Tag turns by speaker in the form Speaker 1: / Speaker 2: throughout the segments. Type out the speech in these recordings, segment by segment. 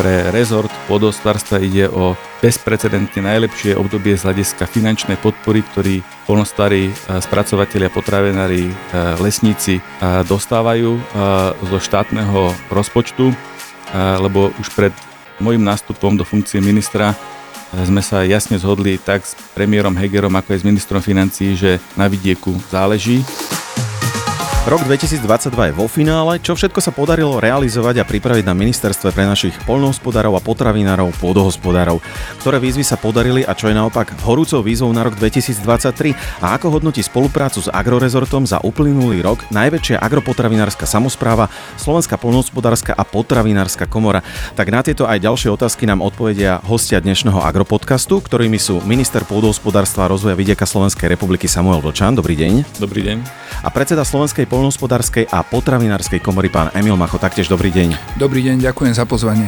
Speaker 1: Pre rezort podospárstva ide o bezprecedentne najlepšie obdobie z hľadiska finančnej podpory, ktorý polnostarí, spracovateľia, potravinári, lesníci dostávajú zo štátneho rozpočtu, lebo už pred môjim nástupom do funkcie ministra sme sa jasne zhodli tak s premiérom Hegerom, ako aj s ministrom financí, že na vidieku záleží.
Speaker 2: Rok 2022 je vo finále, čo všetko sa podarilo realizovať a pripraviť na ministerstve pre našich polnohospodárov a potravinárov, pôdohospodárov. Ktoré výzvy sa podarili a čo je naopak horúcou výzvou na rok 2023 a ako hodnotí spoluprácu s Agrorezortom za uplynulý rok najväčšia agropotravinárska samozpráva, Slovenská polnohospodárska a potravinárska komora. Tak na tieto aj ďalšie otázky nám odpovedia hostia dnešného agropodcastu, ktorými sú minister pôdohospodárstva a rozvoja vidieka Slovenskej republiky Samuel Vlčan. Dobrý deň.
Speaker 1: Dobrý deň.
Speaker 2: A predseda Slovenskej polnohospodárskej a potravinárskej komory pán Emil Macho. Taktiež dobrý deň.
Speaker 3: Dobrý deň, ďakujem za pozvanie.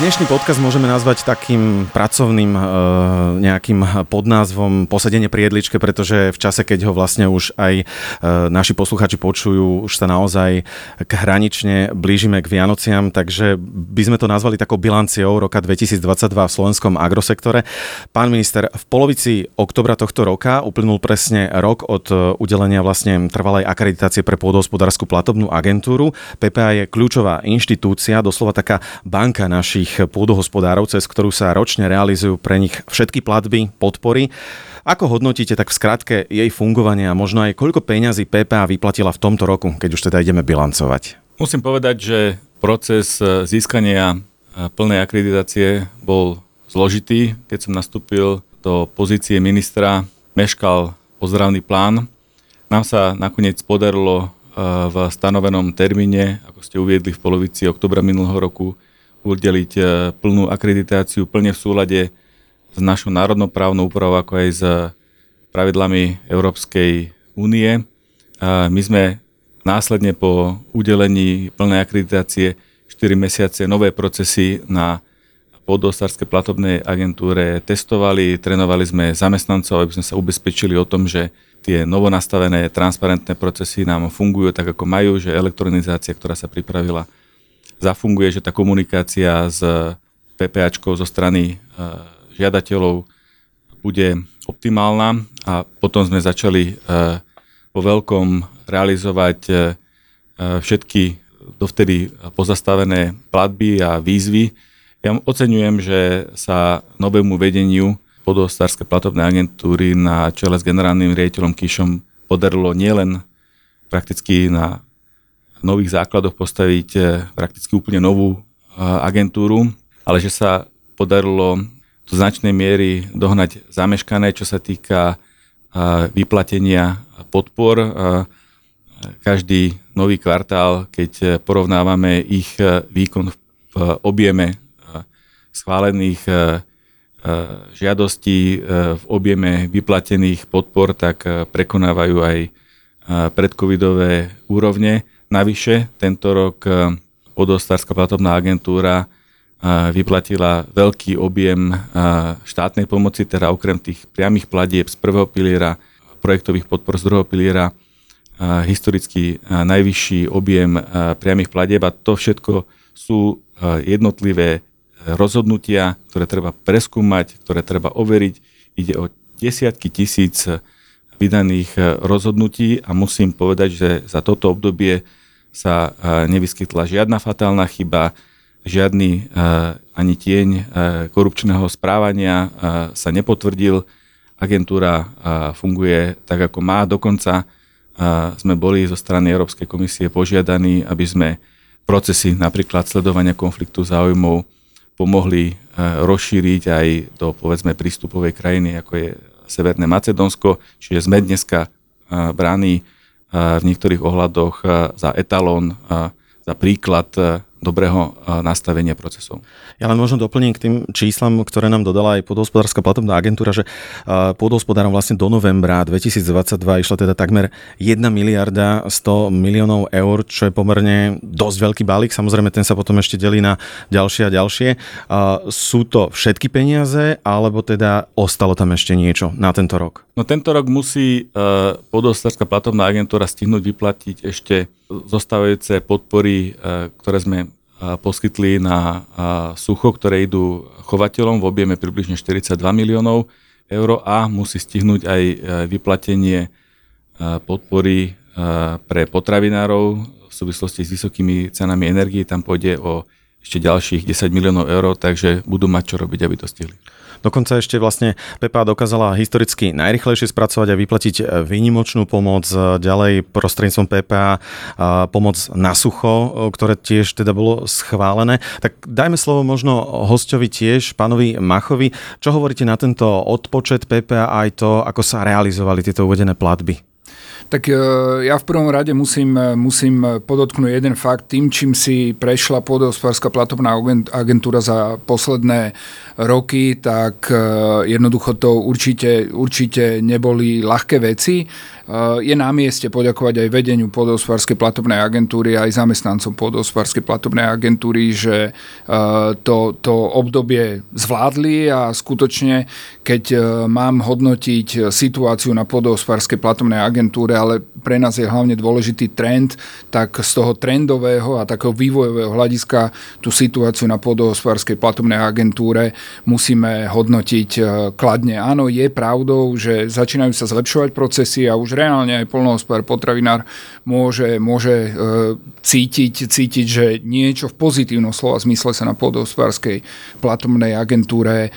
Speaker 2: Dnešný podcast môžeme nazvať takým pracovným e, nejakým podnázvom posedenie pri jedličke, pretože v čase, keď ho vlastne už aj e, naši posluchači počujú, už sa naozaj k hranične blížime k Vianociam, takže by sme to nazvali takou bilanciou roka 2022 v slovenskom agrosektore. Pán minister, v polovici oktobra tohto roka uplynul presne rok od e, udelenia vlastne trvalej akreditácie pre pôdohospodárskú platobnú agentúru. PPA je kľúčová inštitúcia, doslova taká banka našich našich pôdohospodárov, cez ktorú sa ročne realizujú pre nich všetky platby, podpory. Ako hodnotíte tak v skratke jej fungovanie a možno aj koľko peňazí PPA vyplatila v tomto roku, keď už teda ideme bilancovať?
Speaker 1: Musím povedať, že proces získania plnej akreditácie bol zložitý. Keď som nastúpil do pozície ministra, meškal ozdravný plán. Nám sa nakoniec podarilo e, v stanovenom termíne, ako ste uviedli v polovici oktobra minulého roku, udeliť e, plnú akreditáciu plne v súlade s našou národnoprávnou úpravou, ako aj s pravidlami Európskej únie. My sme následne po udelení plnej akreditácie 4 mesiace nové procesy na podostárskej platobnej agentúre testovali, trénovali sme zamestnancov, aby sme sa ubezpečili o tom, že tie novonastavené transparentné procesy nám fungujú tak, ako majú, že elektronizácia, ktorá sa pripravila, zafunguje, že tá komunikácia s PPAčkou zo strany e, žiadateľov bude optimálna a potom sme začali e, vo veľkom realizovať všetky dovtedy pozastavené platby a výzvy. Ja oceňujem, že sa novému vedeniu podostárskej platobnej agentúry na čele s generálnym riaditeľom Kišom podarilo nielen prakticky na nových základoch postaviť eh, prakticky úplne novú eh, agentúru, ale že sa podarilo do značnej miery dohnať zameškané, čo sa týka eh, vyplatenia podpor. Každý nový kvartál, keď porovnávame ich výkon v objeme schválených žiadostí v objeme vyplatených podpor, tak prekonávajú aj predcovidové úrovne. Navyše, tento rok podostárska e, platobná agentúra e, vyplatila veľký objem e, štátnej pomoci, teda okrem tých priamých platieb z prvého piliera, projektových podpor z druhého piliera, historicky najvyšší objem priamých platieb a to všetko sú jednotlivé rozhodnutia, ktoré treba preskúmať, ktoré treba overiť. Ide o desiatky tisíc vydaných rozhodnutí a musím povedať, že za toto obdobie sa nevyskytla žiadna fatálna chyba, žiadny ani tieň korupčného správania sa nepotvrdil. Agentúra funguje tak, ako má. Dokonca sme boli zo strany Európskej komisie požiadaní, aby sme procesy napríklad sledovania konfliktu záujmov pomohli rozšíriť aj do povedzme prístupovej krajiny, ako je Severné Macedónsko. Čiže sme dneska bráni v niektorých ohľadoch za etalón, za príklad dobrého nastavenia procesov.
Speaker 2: Ja len možno doplním k tým číslam, ktoré nám dodala aj podhospodárska platobná agentúra, že podhospodárom vlastne do novembra 2022 išla teda takmer 1 miliarda 100 miliónov eur, čo je pomerne dosť veľký balík. Samozrejme, ten sa potom ešte delí na ďalšie a ďalšie. Sú to všetky peniaze, alebo teda ostalo tam ešte niečo na tento rok?
Speaker 1: No tento rok musí podhospodárska platobná agentúra stihnúť vyplatiť ešte zostávajúce podpory, ktoré sme poskytli na sucho, ktoré idú chovateľom v objeme približne 42 miliónov eur a musí stihnúť aj vyplatenie podpory pre potravinárov v súvislosti s vysokými cenami energii. Tam pôjde o ešte ďalších 10 miliónov eur, takže budú mať čo robiť, aby to stihli.
Speaker 2: Dokonca ešte vlastne PEPA dokázala historicky najrychlejšie spracovať a vyplatiť e, výnimočnú pomoc, e, ďalej prostredníctvom PPA pomoc na sucho, ktoré tiež teda bolo schválené. Tak dajme slovo možno hostovi tiež, pánovi Machovi. Čo hovoríte na tento odpočet PPA aj to, ako sa realizovali tieto uvedené platby?
Speaker 3: Tak e, ja v prvom rade musím, e, musím podotknúť jeden fakt. Tým, čím si prešla pôdohospodárska platobná agentúra za posledné roky, tak e, jednoducho to určite, určite neboli ľahké veci. Je na mieste poďakovať aj vedeniu pôdohospodárskej platobnej agentúry, aj zamestnancom pôdohospodárskej platobnej agentúry, že to, to obdobie zvládli a skutočne, keď mám hodnotiť situáciu na pôdohospodárskej platobnej agentúre, ale pre nás je hlavne dôležitý trend, tak z toho trendového a takého vývojového hľadiska tú situáciu na pôdohospodárskej platobnej agentúre musíme hodnotiť e, kladne. Áno, je pravdou, že začínajú sa zlepšovať procesy a už reálne aj polnohospodár, potravinár môže, môže e, cítiť, cítiť, že niečo v pozitívnom slova zmysle sa na pôdohospodárskej platobnej agentúre e,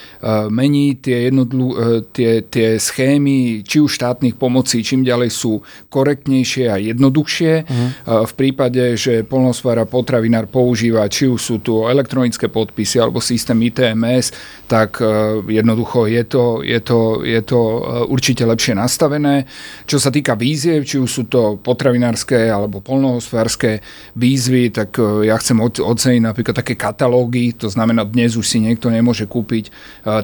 Speaker 3: mení. Tie, jednodlu, tie, tie schémy, či už štátnych pomocí, čím ďalej sú korektnejšie a jednoduchšie. Uh-huh. V prípade, že polnospodár a potravinár používa, či už sú tu elektronické podpisy alebo systém ITMS, tak e, jednoducho je to, je to, je to e, určite lepšie nastavené. Čo sa týka výziev, či už sú to potravinárske alebo polnohospodárske výzvy, tak ja chcem oceniť napríklad také katalógy, to znamená, dnes už si niekto nemôže kúpiť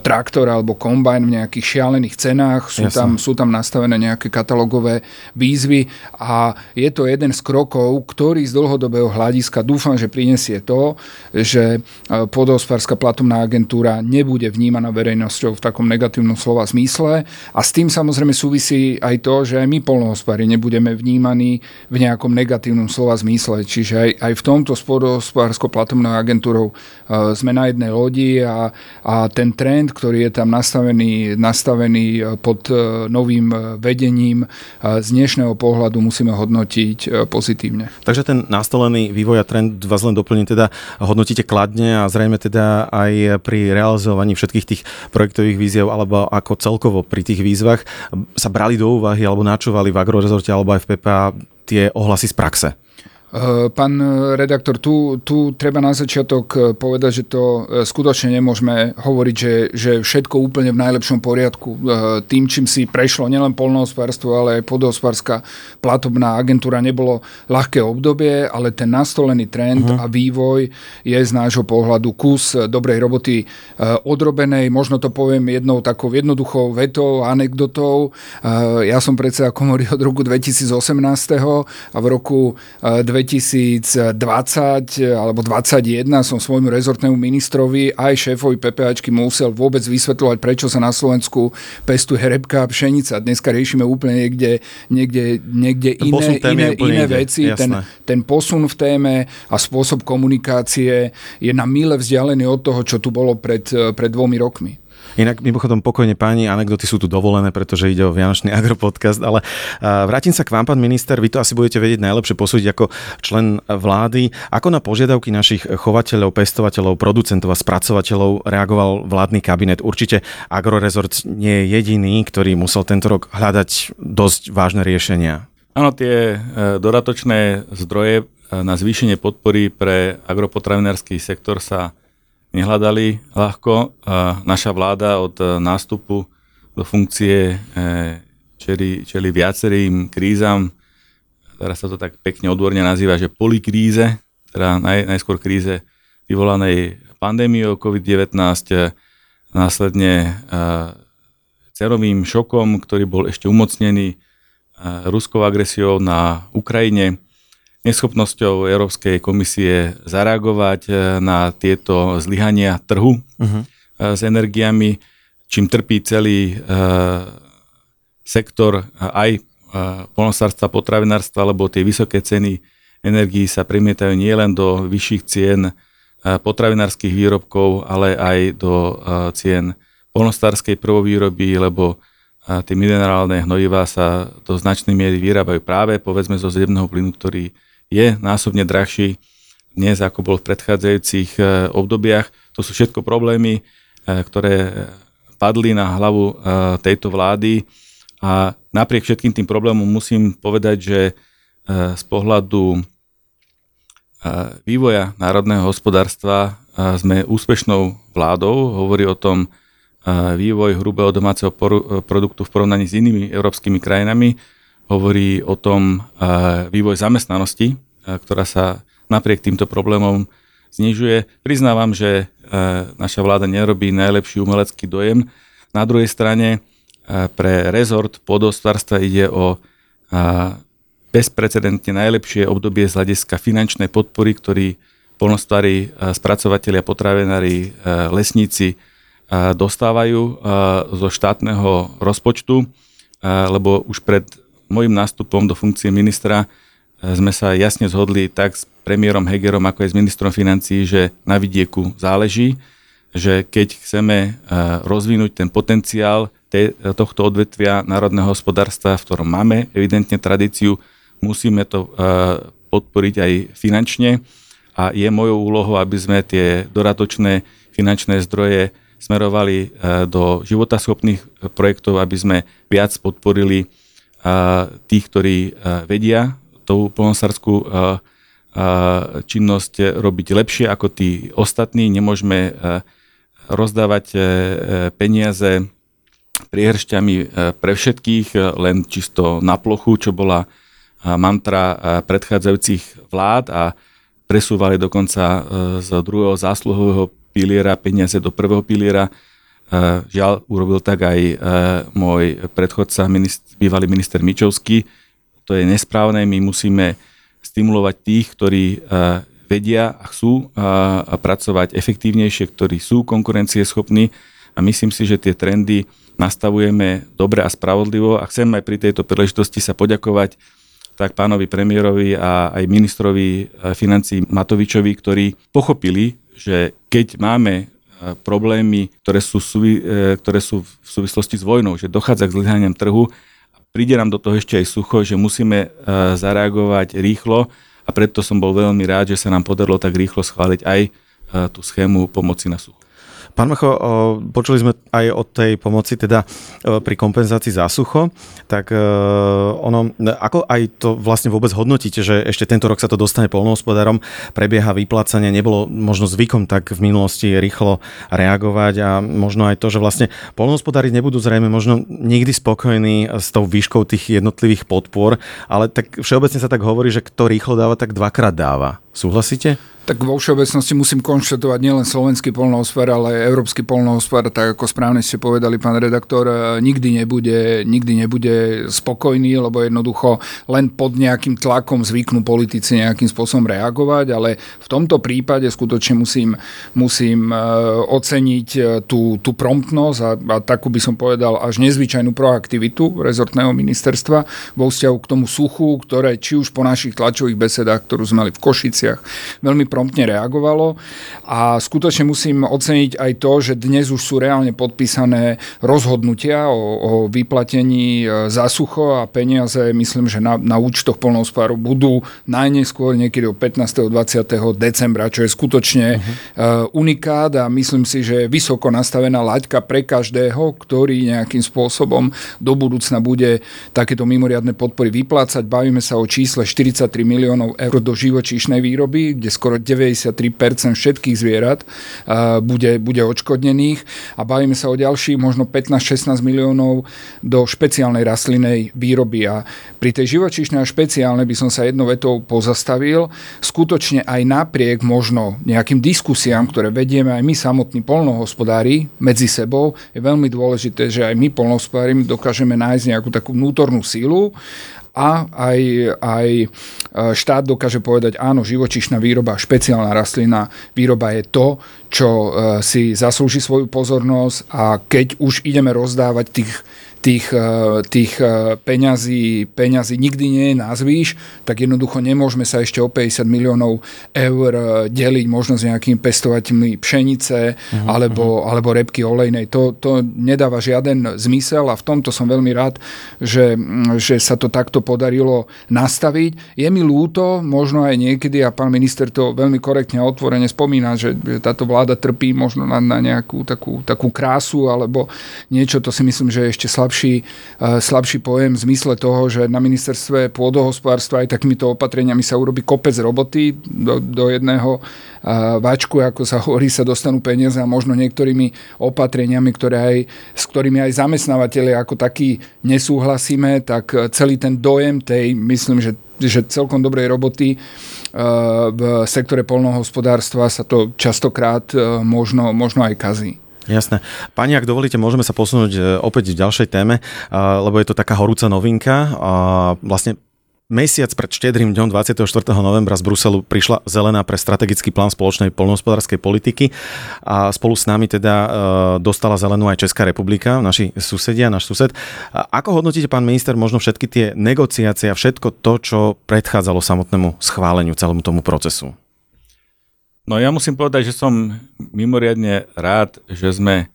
Speaker 3: traktor alebo kombajn v nejakých šialených cenách, sú, tam, sú tam nastavené nejaké katalógové výzvy a je to jeden z krokov, ktorý z dlhodobého hľadiska dúfam, že prinesie to, že e, podohospodárska platobná agentúra nebude vnímaná verejnosťou v takom negatívnom slova zmysle a s tým samozrejme súvisí aj to, že aj my polnohospodári nebudeme vnímaní v nejakom negatívnom slova zmysle. Čiže aj, aj v tomto s podohospodárskou platobnou agentúrou uh, sme na jednej lodi a, a ten trend, ktorý je tam nastavený, nastavený e, pod novým vedením z dnešného pohľadu musíme hodnotiť e, pozitívne.
Speaker 2: Takže ten nastolený vývoj a trend vás len doplní, teda hodnotíte kladne a zrejme teda aj pri realizovaní všetkých tých projektových výziev alebo ako celkovo pri tých výzvach sa brali do úvahy alebo načúvali v agrorezorte alebo aj v PPA tie ohlasy z praxe.
Speaker 3: Eh, pán redaktor, tu, tu treba na začiatok eh, povedať, že to eh, skutočne nemôžeme hovoriť, že, že všetko úplne v najlepšom poriadku. Tým, čím si prešlo nielen polnohospodárstvo, ale aj podohospodárska platobná agentúra, nebolo ľahké obdobie, ale ten nastolený trend uh-huh. a vývoj je z nášho pohľadu kus dobrej roboty odrobenej. Možno to poviem jednou takou jednoduchou vetou, anekdotou. Ja som predseda komory od roku 2018 a v roku 2000 2020 alebo 2021 som svojmu rezortnému ministrovi aj šéfovi PPAčky musel vôbec vysvetľovať, prečo sa na Slovensku pestuje repka a pšenica. Dneska riešime úplne niekde, niekde, niekde iné, iné, iné veci. Ten, ten posun v téme a spôsob komunikácie je na mile vzdialený od toho, čo tu bolo pred, pred dvomi rokmi.
Speaker 2: Inak mimochodom pokojne páni, anekdoty sú tu dovolené, pretože ide o Vianočný agropodcast, ale vrátim sa k vám, pán minister, vy to asi budete vedieť najlepšie posúdiť ako člen vlády. Ako na požiadavky našich chovateľov, pestovateľov, producentov a spracovateľov reagoval vládny kabinet? Určite Agrorezort nie je jediný, ktorý musel tento rok hľadať dosť vážne riešenia.
Speaker 1: Áno, tie e, dodatočné zdroje e, na zvýšenie podpory pre agropotravinársky sektor sa nehľadali ľahko. Naša vláda od nástupu do funkcie e, čeli, čeli viacerým krízam. Teraz sa to tak pekne odborne nazýva, že polikríze, teda naj, najskôr kríze vyvolanej pandémiou COVID-19, e, následne e, cenovým šokom, ktorý bol ešte umocnený ruskou agresiou na Ukrajine neschopnosťou Európskej komisie zareagovať e, na tieto zlyhania trhu uh-huh. s energiami, čím trpí celý sektor aj polnosárstva, potravinárstva, lebo tie vysoké ceny energií sa premietajú nielen do vyšších cien potravinárskych výrobkov, ale aj do cien polnostárskej prvovýroby, lebo tie minerálne hnojivá sa do značnej miery vyrábajú práve povedzme zo zemného plynu, ktorý je násobne drahší dnes, ako bol v predchádzajúcich obdobiach. To sú všetko problémy, ktoré padli na hlavu tejto vlády a napriek všetkým tým problémom musím povedať, že z pohľadu vývoja národného hospodárstva sme úspešnou vládou. Hovorí o tom vývoj hrubého domáceho produktu v porovnaní s inými európskymi krajinami. Hovorí o tom vývoj zamestnanosti, ktorá sa napriek týmto problémom znižuje. Priznávam, že naša vláda nerobí najlepší umelecký dojem. Na druhej strane pre rezort podostvarstva ide o bezprecedentne najlepšie obdobie z hľadiska finančnej podpory, ktorý polnospári, spracovateľia, potravinári, lesníci dostávajú zo štátneho rozpočtu, lebo už pred môjim nástupom do funkcie ministra sme sa jasne zhodli tak s premiérom Hegerom, ako aj s ministrom financí, že na vidieku záleží, že keď chceme rozvinúť ten potenciál tohto odvetvia národného hospodárstva, v ktorom máme evidentne tradíciu, musíme to e, podporiť aj finančne. A je mojou úlohou, aby sme tie doratočné finančné zdroje smerovali e, do životaschopných projektov, aby sme viac podporili e, tých, ktorí vedia tú polnosárskú činnosť robiť lepšie ako tí ostatní. Nemôžeme rozdávať peniaze priehršťami pre všetkých, len čisto na plochu, čo bola mantra predchádzajúcich vlád a presúvali dokonca e, z druhého zásluhového piliera peniaze do prvého piliera. E, žiaľ, urobil tak aj e, môj predchodca, bývalý minister Mičovský. To je nesprávne, my musíme stimulovať tých, ktorí vedia a chcú pracovať efektívnejšie, ktorí sú konkurencieschopní a myslím si, že tie trendy nastavujeme dobre a spravodlivo a chcem aj pri tejto príležitosti sa poďakovať tak pánovi premiérovi a aj ministrovi eh, financí Matovičovi, ktorí pochopili, že keď máme eh, problémy, ktoré sú, eh, ktoré sú v súvislosti s vojnou, že dochádza k zlyhaniam trhu, príde nám do toho ešte aj sucho, že musíme zareagovať rýchlo a preto som bol veľmi rád, že sa nám podarilo tak rýchlo schváliť aj tú schému pomoci na sucho.
Speaker 2: Pán Macho, počuli sme aj o tej pomoci teda pri kompenzácii za sucho, tak ono, ako aj to vlastne vôbec hodnotíte, že ešte tento rok sa to dostane polnohospodárom, prebieha vyplácanie, nebolo možno zvykom tak v minulosti rýchlo reagovať a možno aj to, že vlastne polnohospodári nebudú zrejme možno nikdy spokojní s tou výškou tých jednotlivých podpor, ale tak všeobecne sa tak hovorí, že kto rýchlo dáva, tak dvakrát dáva. Súhlasíte?
Speaker 3: Tak vo všeobecnosti musím konštatovať nielen slovenský polnohospodár, ale európsky polnohospodár, tak ako správne ste povedali, pán redaktor, e, nikdy nebude, nikdy nebude spokojný, lebo jednoducho len pod nejakým tlakom zvyknú politici nejakým spôsobom reagovať, ale v tomto prípade skutočne musím, musím e, oceniť e, tú, tú promptnosť a, a takú by som povedal až nezvyčajnú proaktivitu rezortného ministerstva vo vzťahu k tomu suchu, ktoré či už po našich tlačových besedách, ktorú sme mali v Košiciach, veľmi promptne reagovalo a skutočne musím oceniť aj to, že dnes už sú reálne podpísané rozhodnutia o, o vyplatení e, za sucho a peniaze, myslím, že na, na účtoch polnohospodárov budú najneskôr niekedy o 15. 20. decembra, čo je skutočne uh-huh. unikát a myslím si, že je vysoko nastavená laťka pre každého, ktorý nejakým spôsobom do budúcna bude takéto mimoriadne podpory vyplácať. Bavíme sa o čísle 43 miliónov eur do živočíšnej výroby, kde skoro 93% všetkých zvierat bude, bude odškodnených a bavíme sa o ďalších možno 15-16 miliónov do špeciálnej rastlinnej výroby. A pri tej živočíšnej a špeciálnej by som sa jednou vetou pozastavil. Skutočne aj napriek možno nejakým diskusiám, ktoré vedieme aj my samotní polnohospodári medzi sebou, je veľmi dôležité, že aj my polnohospodári dokážeme nájsť nejakú takú vnútornú sílu a aj, aj e, štát dokáže povedať, áno, živočišná výroba, špeciálna rastlina výroba je to, čo e, si zaslúži svoju pozornosť a keď už ideme rozdávať tých tých, tých peňazí, peňazí nikdy nie je nazvíš, tak jednoducho nemôžeme sa ešte o 50 miliónov eur deliť možno s nejakými pestovateľmi pšenice uh-huh, alebo, uh-huh. alebo repky olejnej. To, to nedáva žiaden zmysel a v tomto som veľmi rád, že, že sa to takto podarilo nastaviť. Je mi ľúto, možno aj niekedy, a pán minister to veľmi korektne a otvorene spomína, že, že táto vláda trpí možno na, na nejakú takú, takú krásu alebo niečo, to si myslím, že je ešte slabší, uh, slabší pojem v zmysle toho, že na ministerstve pôdohospodárstva aj takýmito opatreniami sa urobí kopec roboty do, do jedného uh, váčku, ako sa hovorí, sa dostanú peniaze a možno niektorými opatreniami, ktoré aj, s ktorými aj zamestnávateľe ako takí nesúhlasíme, tak celý ten dojem tej, myslím, že že celkom dobrej roboty v sektore polnohospodárstva sa to častokrát možno, možno aj kazí.
Speaker 2: Jasné. Pani, ak dovolíte, môžeme sa posunúť e, opäť v ďalšej téme, lebo je to taká horúca novinka. Vlastne Mesiac pred štedrým dňom 24. novembra z Bruselu prišla zelená pre strategický plán spoločnej poľnohospodárskej politiky a spolu s nami teda e, dostala zelenú aj Česká republika, naši susedia, náš sused. Ako hodnotíte, pán minister, možno všetky tie negociácie a všetko to, čo predchádzalo samotnému schváleniu celému tomu procesu?
Speaker 1: No ja musím povedať, že som mimoriadne rád, že sme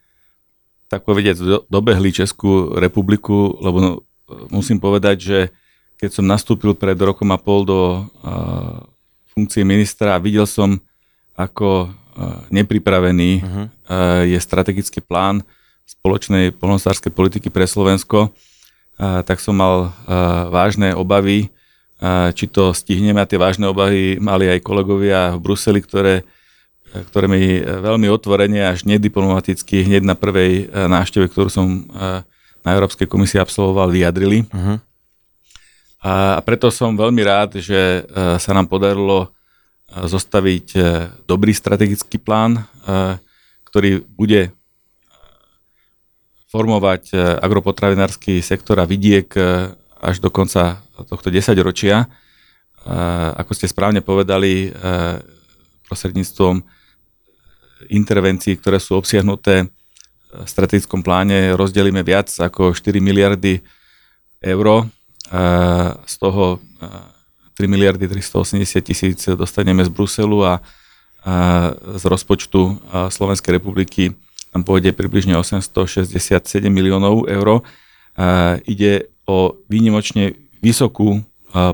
Speaker 1: tak povedať dobehli Českú republiku, lebo no, musím povedať, že keď som nastúpil pred rokom a pol do uh, funkcie ministra a videl som, ako uh, nepripravený uh-huh. uh, je strategický plán spoločnej polnospodárskej politiky pre Slovensko, uh, tak som mal uh, vážne obavy, či to stihneme a tie vážne obavy mali aj kolegovia v Bruseli, ktoré ktoré mi veľmi otvorene až nediplomaticky hneď na prvej návšteve, ktorú som na Európskej komisii absolvoval, vyjadrili. Uh-huh. A preto som veľmi rád, že e, sa nám podarilo e, zostaviť e, dobrý strategický plán, ktorý bude formovať agropotravinársky sektor a vidiek až do konca tohto desaťročia. Ako ste správne povedali, prostredníctvom intervencií, ktoré sú obsiahnuté v strategickom pláne, rozdelíme viac ako 4 miliardy eur z toho 3 miliardy 380 tisíc dostaneme z Bruselu a z rozpočtu Slovenskej republiky tam pôjde približne 867 miliónov eur. Ide o výnimočne vysokú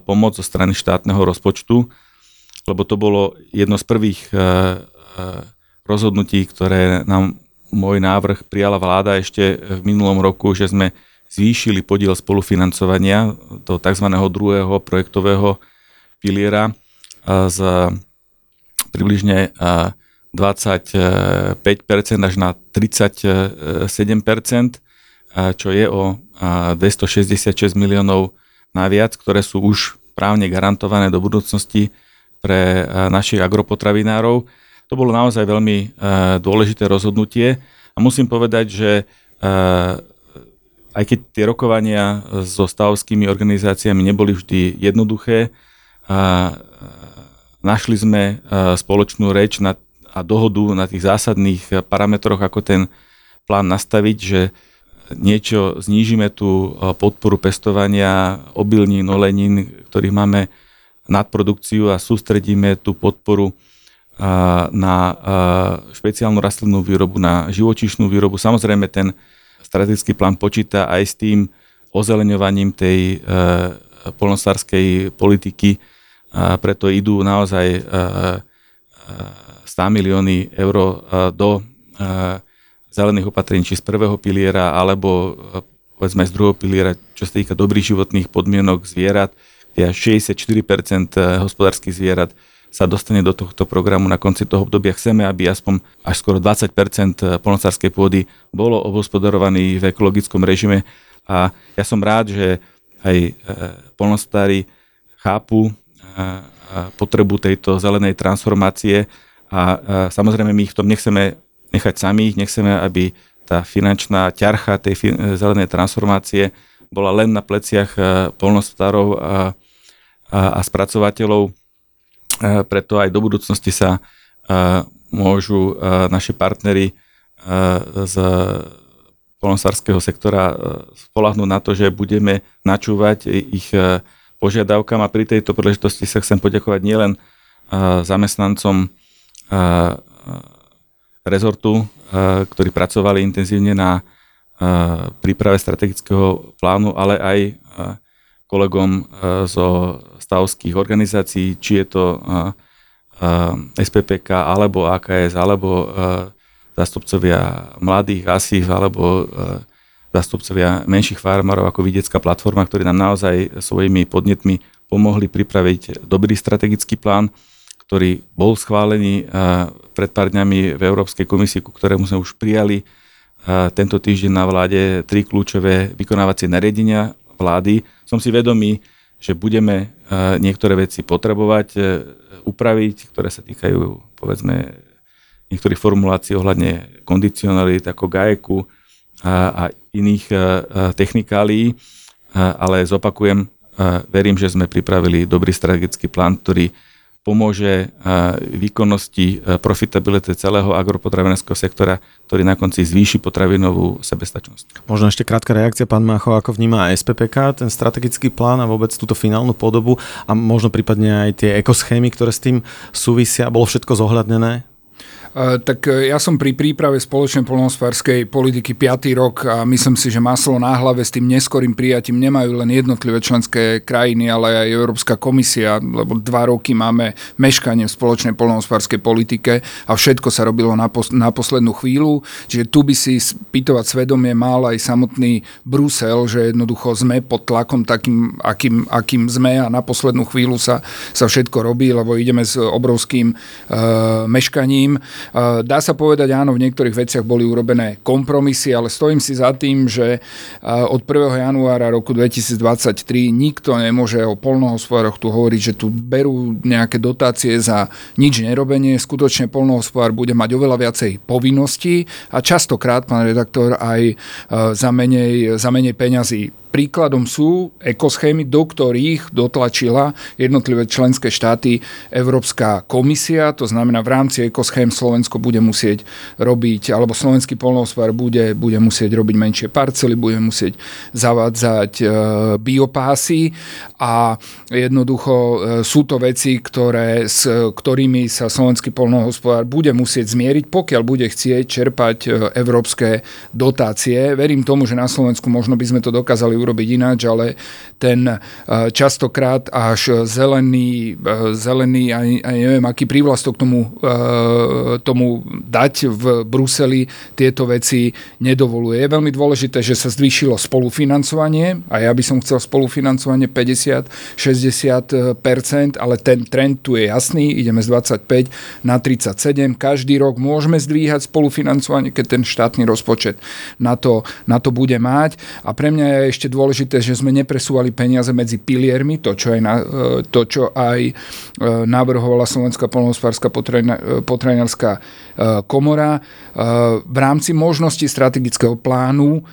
Speaker 1: pomoc zo strany štátneho rozpočtu, lebo to bolo jedno z prvých rozhodnutí, ktoré nám môj návrh prijala vláda ešte v minulom roku, že sme zvýšili podiel spolufinancovania do tzv. druhého projektového piliera z približne 25% až na 37%, čo je o 266 miliónov naviac, ktoré sú už právne garantované do budúcnosti pre našich agropotravinárov. To bolo naozaj veľmi dôležité rozhodnutie a musím povedať, že aj keď tie rokovania so stavovskými organizáciami neboli vždy jednoduché, našli sme spoločnú reč a dohodu na tých zásadných parametroch, ako ten plán nastaviť, že niečo znížime tú podporu pestovania obilnín, olenín, ktorých máme nadprodukciu a sústredíme tú podporu na špeciálnu rastlinnú výrobu, na živočíšnu výrobu. Samozrejme ten strategický plán počíta aj s tým ozeleňovaním tej e, polnospodárskej politiky, preto idú naozaj e, e, 100 milióny eur e, do e, zelených opatrení, či z prvého piliera, alebo e, povedzme z druhého piliera, čo sa týka dobrých životných podmienok zvierat, kde 64% e, hospodárskych zvierat sa dostane do tohto programu na konci toho obdobia. Chceme, aby aspoň až skoro 20% polnocárskej pôdy bolo obhospodarovaný v ekologickom režime a ja som rád, že aj e, polnospodári chápu potrebu tejto zelenej transformácie a samozrejme my ich v tom nechceme nechať samých, nechceme, aby tá finančná ťarcha tej zelenej transformácie bola len na pleciach e, polnospodárov a, a, a spracovateľov. Preto aj do budúcnosti sa môžu naši partnery z polnosárskeho sektora spolahnúť na to, že budeme načúvať ich požiadavkám. A pri tejto príležitosti sa chcem poďakovať nielen zamestnancom rezortu, ktorí pracovali intenzívne na príprave strategického plánu, ale aj kolegom zo stavských organizácií, či je to SPPK, alebo AKS, alebo zastupcovia mladých ASIF, alebo zastupcovia menších farmárov ako Videcká platforma, ktorí nám naozaj svojimi podnetmi pomohli pripraviť dobrý strategický plán, ktorý bol schválený pred pár dňami v Európskej komisii, ku ktorému sme už prijali tento týždeň na vláde tri kľúčové vykonávacie nariadenia vlády. Som si vedomý, že budeme niektoré veci potrebovať e, upraviť, ktoré sa týkajú povedzme niektorých formulácií ohľadne kondicionality ako GAEKu a, a iných technikálií, ale zopakujem, verím, že sme pripravili dobrý strategický plán, ktorý pomôže výkonnosti, profitability celého agropotravinárskeho sektora, ktorý na konci zvýši potravinovú sebestačnosť.
Speaker 2: Možno ešte krátka reakcia, pán Mácho, ako vníma SPPK, ten strategický plán a vôbec túto finálnu podobu a možno prípadne aj tie ekoschémy, ktoré s tým súvisia, bolo všetko zohľadnené?
Speaker 3: Tak e, ja som pri príprave spoločnej polnohospodárskej politiky 5. rok a myslím si, že maslo na hlave s tým neskorým prijatím nemajú len jednotlivé členské krajiny, ale aj Európska komisia, lebo dva roky máme meškanie v spoločnej polnohospodárskej politike a všetko sa robilo na, pos- na poslednú chvíľu. Čiže tu by si spýtovať svedomie mal aj samotný Brusel, že jednoducho sme pod tlakom takým, akým, akým sme a na poslednú chvíľu sa, sa všetko robí, lebo ideme s obrovským uh, meškaním. Dá sa povedať, áno, v niektorých veciach boli urobené kompromisy, ale stojím si za tým, že od 1. januára roku 2023 nikto nemôže o polnohospodároch tu hovoriť, že tu berú nejaké dotácie za nič nerobenie. Skutočne polnohospodár bude mať oveľa viacej povinností a častokrát, pán redaktor, aj za menej, za menej peňazí. Príkladom sú ekoschémy, do ktorých dotlačila jednotlivé členské štáty Európska komisia, to znamená v rámci ekoschém Slovensko bude musieť robiť, alebo slovenský polnohospodár bude, bude musieť robiť menšie parcely, bude musieť zavádzať e, biopásy a jednoducho e, sú to veci, ktoré, s ktorými sa slovenský polnohospodár bude musieť zmieriť, pokiaľ bude chcieť čerpať e, európske dotácie. Verím tomu, že na Slovensku možno by sme to dokázali urobiť ináč, ale ten e, častokrát až zelený, e, zelený aj, aj neviem, aký prívlastok tomu, e, tomu dať v Bruseli, tieto veci nedovoluje. Je veľmi dôležité, že sa zvýšilo spolufinancovanie a ja by som chcel spolufinancovanie 50-60%, ale ten trend tu je jasný, ideme z 25 na 37. Každý rok môžeme zdvíhať spolufinancovanie, keď ten štátny rozpočet na to, na to bude mať. A pre mňa je ešte dôležité, že sme nepresúvali peniaze medzi piliermi, to, čo aj, na, e, to, čo aj e, navrhovala Slovenská polnohospodárska potravinárska e, komora. V rámci možnosti strategického plánu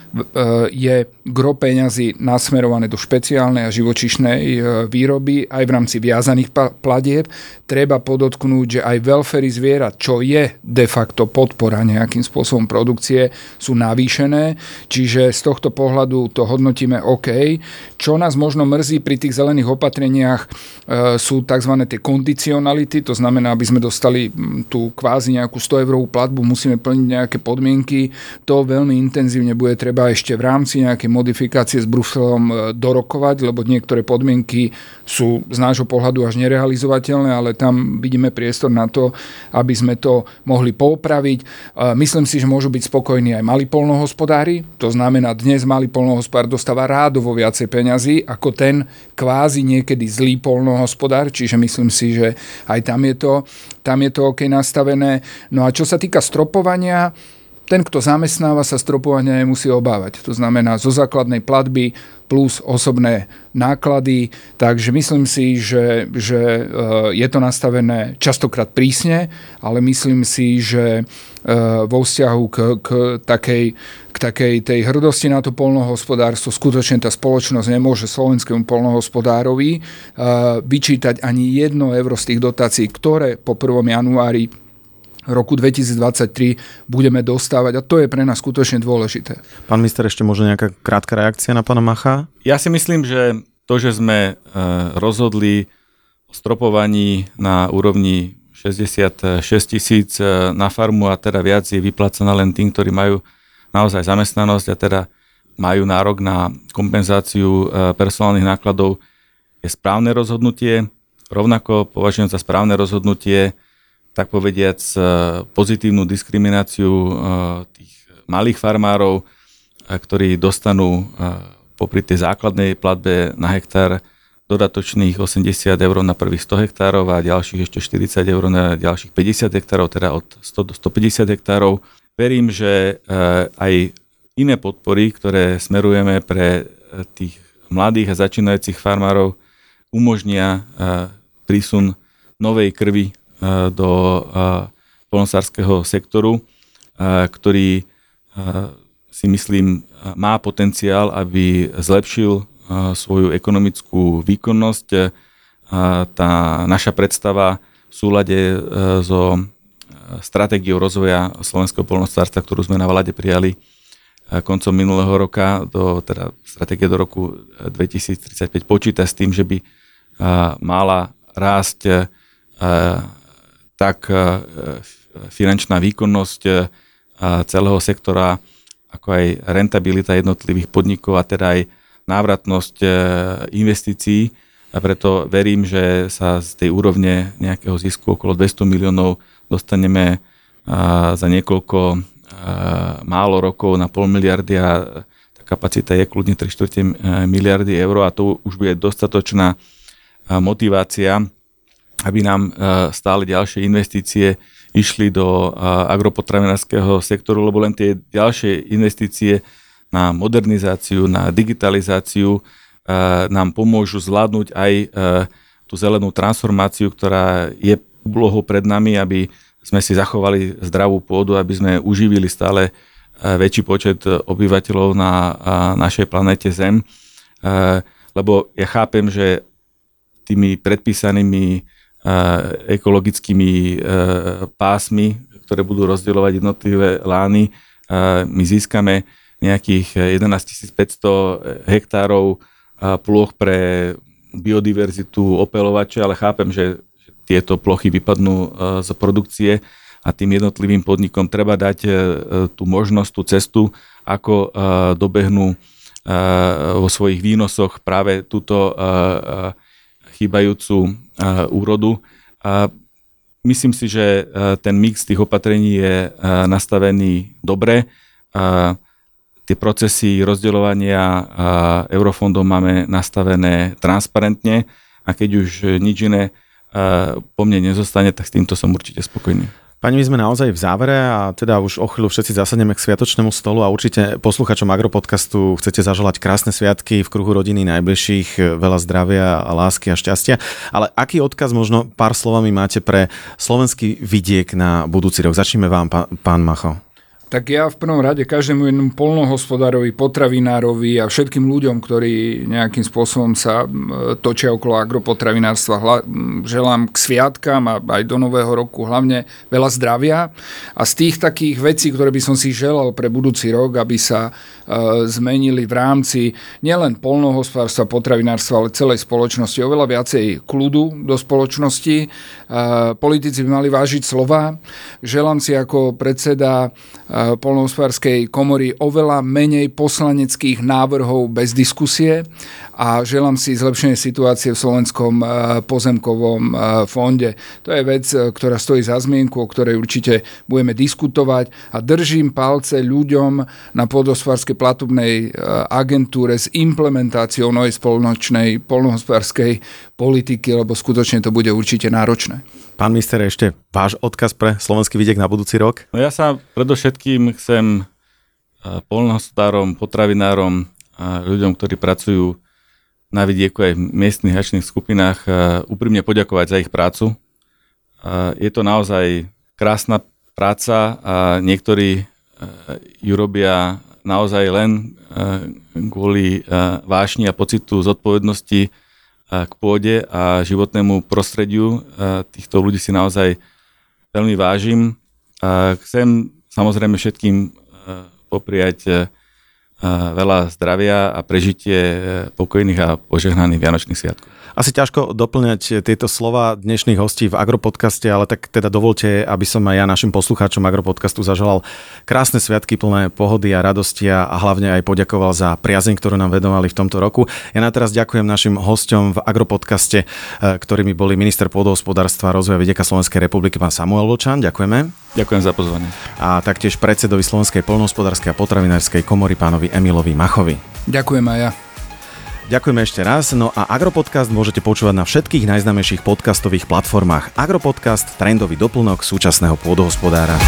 Speaker 3: je gro peňazí nasmerované do špeciálnej a živočišnej výroby aj v rámci viazaných platieb. Treba podotknúť, že aj welfary zvierat, čo je de facto podpora nejakým spôsobom produkcie, sú navýšené. Čiže z tohto pohľadu to hodnotíme OK. Čo nás možno mrzí pri tých zelených opatreniach e, sú tzv. tie kondicionality, to znamená, aby sme dostali tú kvázi nejakú 100 eurovú platbu, musíme plniť nejaké podmienky. To veľmi intenzívne bude treba ešte v rámci nejakej modifikácie s Bruselom e, dorokovať, lebo niektoré podmienky sú z nášho pohľadu až nerealizovateľné, ale tam vidíme priestor na to, aby sme to mohli poupraviť. E, myslím si, že môžu byť spokojní aj malí polnohospodári, to znamená, dnes malý polnohospodár dostáva rádovo viacej peňazí ako ten kvázi niekedy zlý polnohospodár, čiže myslím si, že aj tam je to, tam je to OK nastavené. No a čo sa týka stropovania, ten, kto zamestnáva, sa stropovania nemusí obávať. To znamená zo základnej platby plus osobné náklady. Takže myslím si, že, že e, je to nastavené častokrát prísne, ale myslím si, že e, vo vzťahu k, k, takej, k takej tej hrdosti na to polnohospodárstvo skutočne tá spoločnosť nemôže slovenskému polnohospodárovi e, vyčítať ani jedno euro z tých dotácií, ktoré po 1. januári roku 2023 budeme dostávať a to je pre nás skutočne dôležité.
Speaker 2: Pán minister, ešte možno nejaká krátka reakcia na pána Macha?
Speaker 1: Ja si myslím, že to, že sme rozhodli o stropovaní na úrovni 66 tisíc na farmu a teda viac je vyplacená len tým, ktorí majú naozaj zamestnanosť a teda majú nárok na kompenzáciu personálnych nákladov, je správne rozhodnutie. Rovnako považujem za správne rozhodnutie, tak povediac, e, pozitívnu diskrimináciu e, tých malých farmárov, e, ktorí dostanú popri tej základnej platbe na hektár dodatočných 80 eur na prvých 100 hektárov a ďalších ešte 40 eur na ďalších 50 hektárov, teda od 100 do 150 hektárov. Verím, že aj iné podpory, ktoré smerujeme pre tých mladých a začínajúcich farmárov, umožnia prísun novej krvi do polnosárskeho sektoru, ktorý si myslím má potenciál, aby zlepšil svoju ekonomickú výkonnosť. Tá naša predstava v súlade so stratégiou rozvoja slovenského polnospodárstva, ktorú sme na vláde prijali koncom minulého roka, do, teda stratégie do roku 2035 počíta s tým, že by mala rásť tak finančná výkonnosť celého sektora, ako aj rentabilita jednotlivých podnikov a teda aj návratnosť investícií. A preto verím, že sa z tej úrovne nejakého zisku okolo 200 miliónov dostaneme za niekoľko málo rokov na pol miliardy a tá kapacita je kľudne 3 čtvrte miliardy eur a to už bude dostatočná motivácia, aby nám stále ďalšie investície išli do agropotravinárskeho sektoru, lebo len tie ďalšie investície na modernizáciu, na digitalizáciu nám pomôžu zvládnuť aj tú zelenú transformáciu, ktorá je úlohou pred nami, aby sme si zachovali zdravú pôdu, aby sme uživili stále väčší počet obyvateľov na našej planete Zem. Lebo ja chápem, že tými predpísanými ekologickými pásmi, ktoré budú rozdielovať jednotlivé lány, my získame nejakých 11 500 hektárov ploch pre biodiverzitu opelovače, ale chápem, že tieto plochy vypadnú z produkcie a tým jednotlivým podnikom treba dať tú možnosť, tú cestu, ako dobehnú vo svojich výnosoch práve túto chýbajúcu úrodu. A myslím si, že ten mix tých opatrení je nastavený dobre. Tie procesy rozdeľovania eurofondov máme nastavené transparentne a keď už nič iné po mne nezostane, tak s týmto som určite spokojný.
Speaker 2: Pani, my sme naozaj v závere a teda už o chvíľu všetci zasadneme k sviatočnému stolu a určite posluchačom Agropodcastu chcete zaželať krásne sviatky v kruhu rodiny najbližších, veľa zdravia a lásky a šťastia. Ale aký odkaz možno pár slovami máte pre slovenský vidiek na budúci rok? Začneme vám, pán, Macho.
Speaker 3: Tak ja v prvom rade každému jednom polnohospodárovi, potravinárovi a všetkým ľuďom, ktorí nejakým spôsobom sa točia okolo agropotravinárstva, želám k sviatkám a aj do nového roku hlavne veľa zdravia. A z tých takých vecí, ktoré by som si želal pre budúci rok, aby sa e, zmenili v rámci nielen polnohospodárstva, potravinárstva, ale celej spoločnosti, oveľa viacej kľudu do spoločnosti. E, politici by mali vážiť slova. Želám si ako predseda polnohospodárskej komory oveľa menej poslaneckých návrhov bez diskusie a želám si zlepšenie situácie v Slovenskom pozemkovom fonde. To je vec, ktorá stojí za zmienku, o ktorej určite budeme diskutovať a držím palce ľuďom na pôdohospodárskej platobnej agentúre s implementáciou novej spoločnej polnohospodárskej politiky, lebo skutočne to bude určite náročné.
Speaker 2: Pán minister, ešte váš odkaz pre slovenský vidiek na budúci rok?
Speaker 1: No ja sa predovšetkým chcem eh, polnohospodárom, potravinárom, a ľuďom, ktorí pracujú na vidieku aj v miestnych hačných skupinách, eh, úprimne poďakovať za ich prácu. Je to naozaj krásna práca a niektorí ju robia naozaj len kvôli vášni a pocitu zodpovednosti k pôde a životnému prostrediu. Týchto ľudí si naozaj veľmi vážim chcem samozrejme všetkým popriať veľa zdravia a prežitie pokojných a požehnaných Vianočných sviatkov.
Speaker 2: Asi ťažko doplňať tieto slova dnešných hostí v Agropodcaste, ale tak teda dovolte, aby som aj ja našim poslucháčom Agropodcastu zaželal krásne sviatky plné pohody a radosti a hlavne aj poďakoval za priazeň, ktorú nám vedovali v tomto roku. Ja na teraz ďakujem našim hosťom v Agropodcaste, eh, ktorými boli minister pôdohospodárstva a rozvoja vidieka Slovenskej republiky pán Samuel Vočan. Ďakujeme.
Speaker 1: Ďakujem za pozvanie.
Speaker 2: A taktiež predsedovi Slovenskej polnohospodárskej a potravinárskej komory pánovi Emilovi Machovi.
Speaker 3: Ďakujem aj ja.
Speaker 2: Ďakujeme ešte raz. No a Agropodcast môžete počúvať na všetkých najznámejších podcastových platformách. Agropodcast, trendový doplnok súčasného pôdohospodára.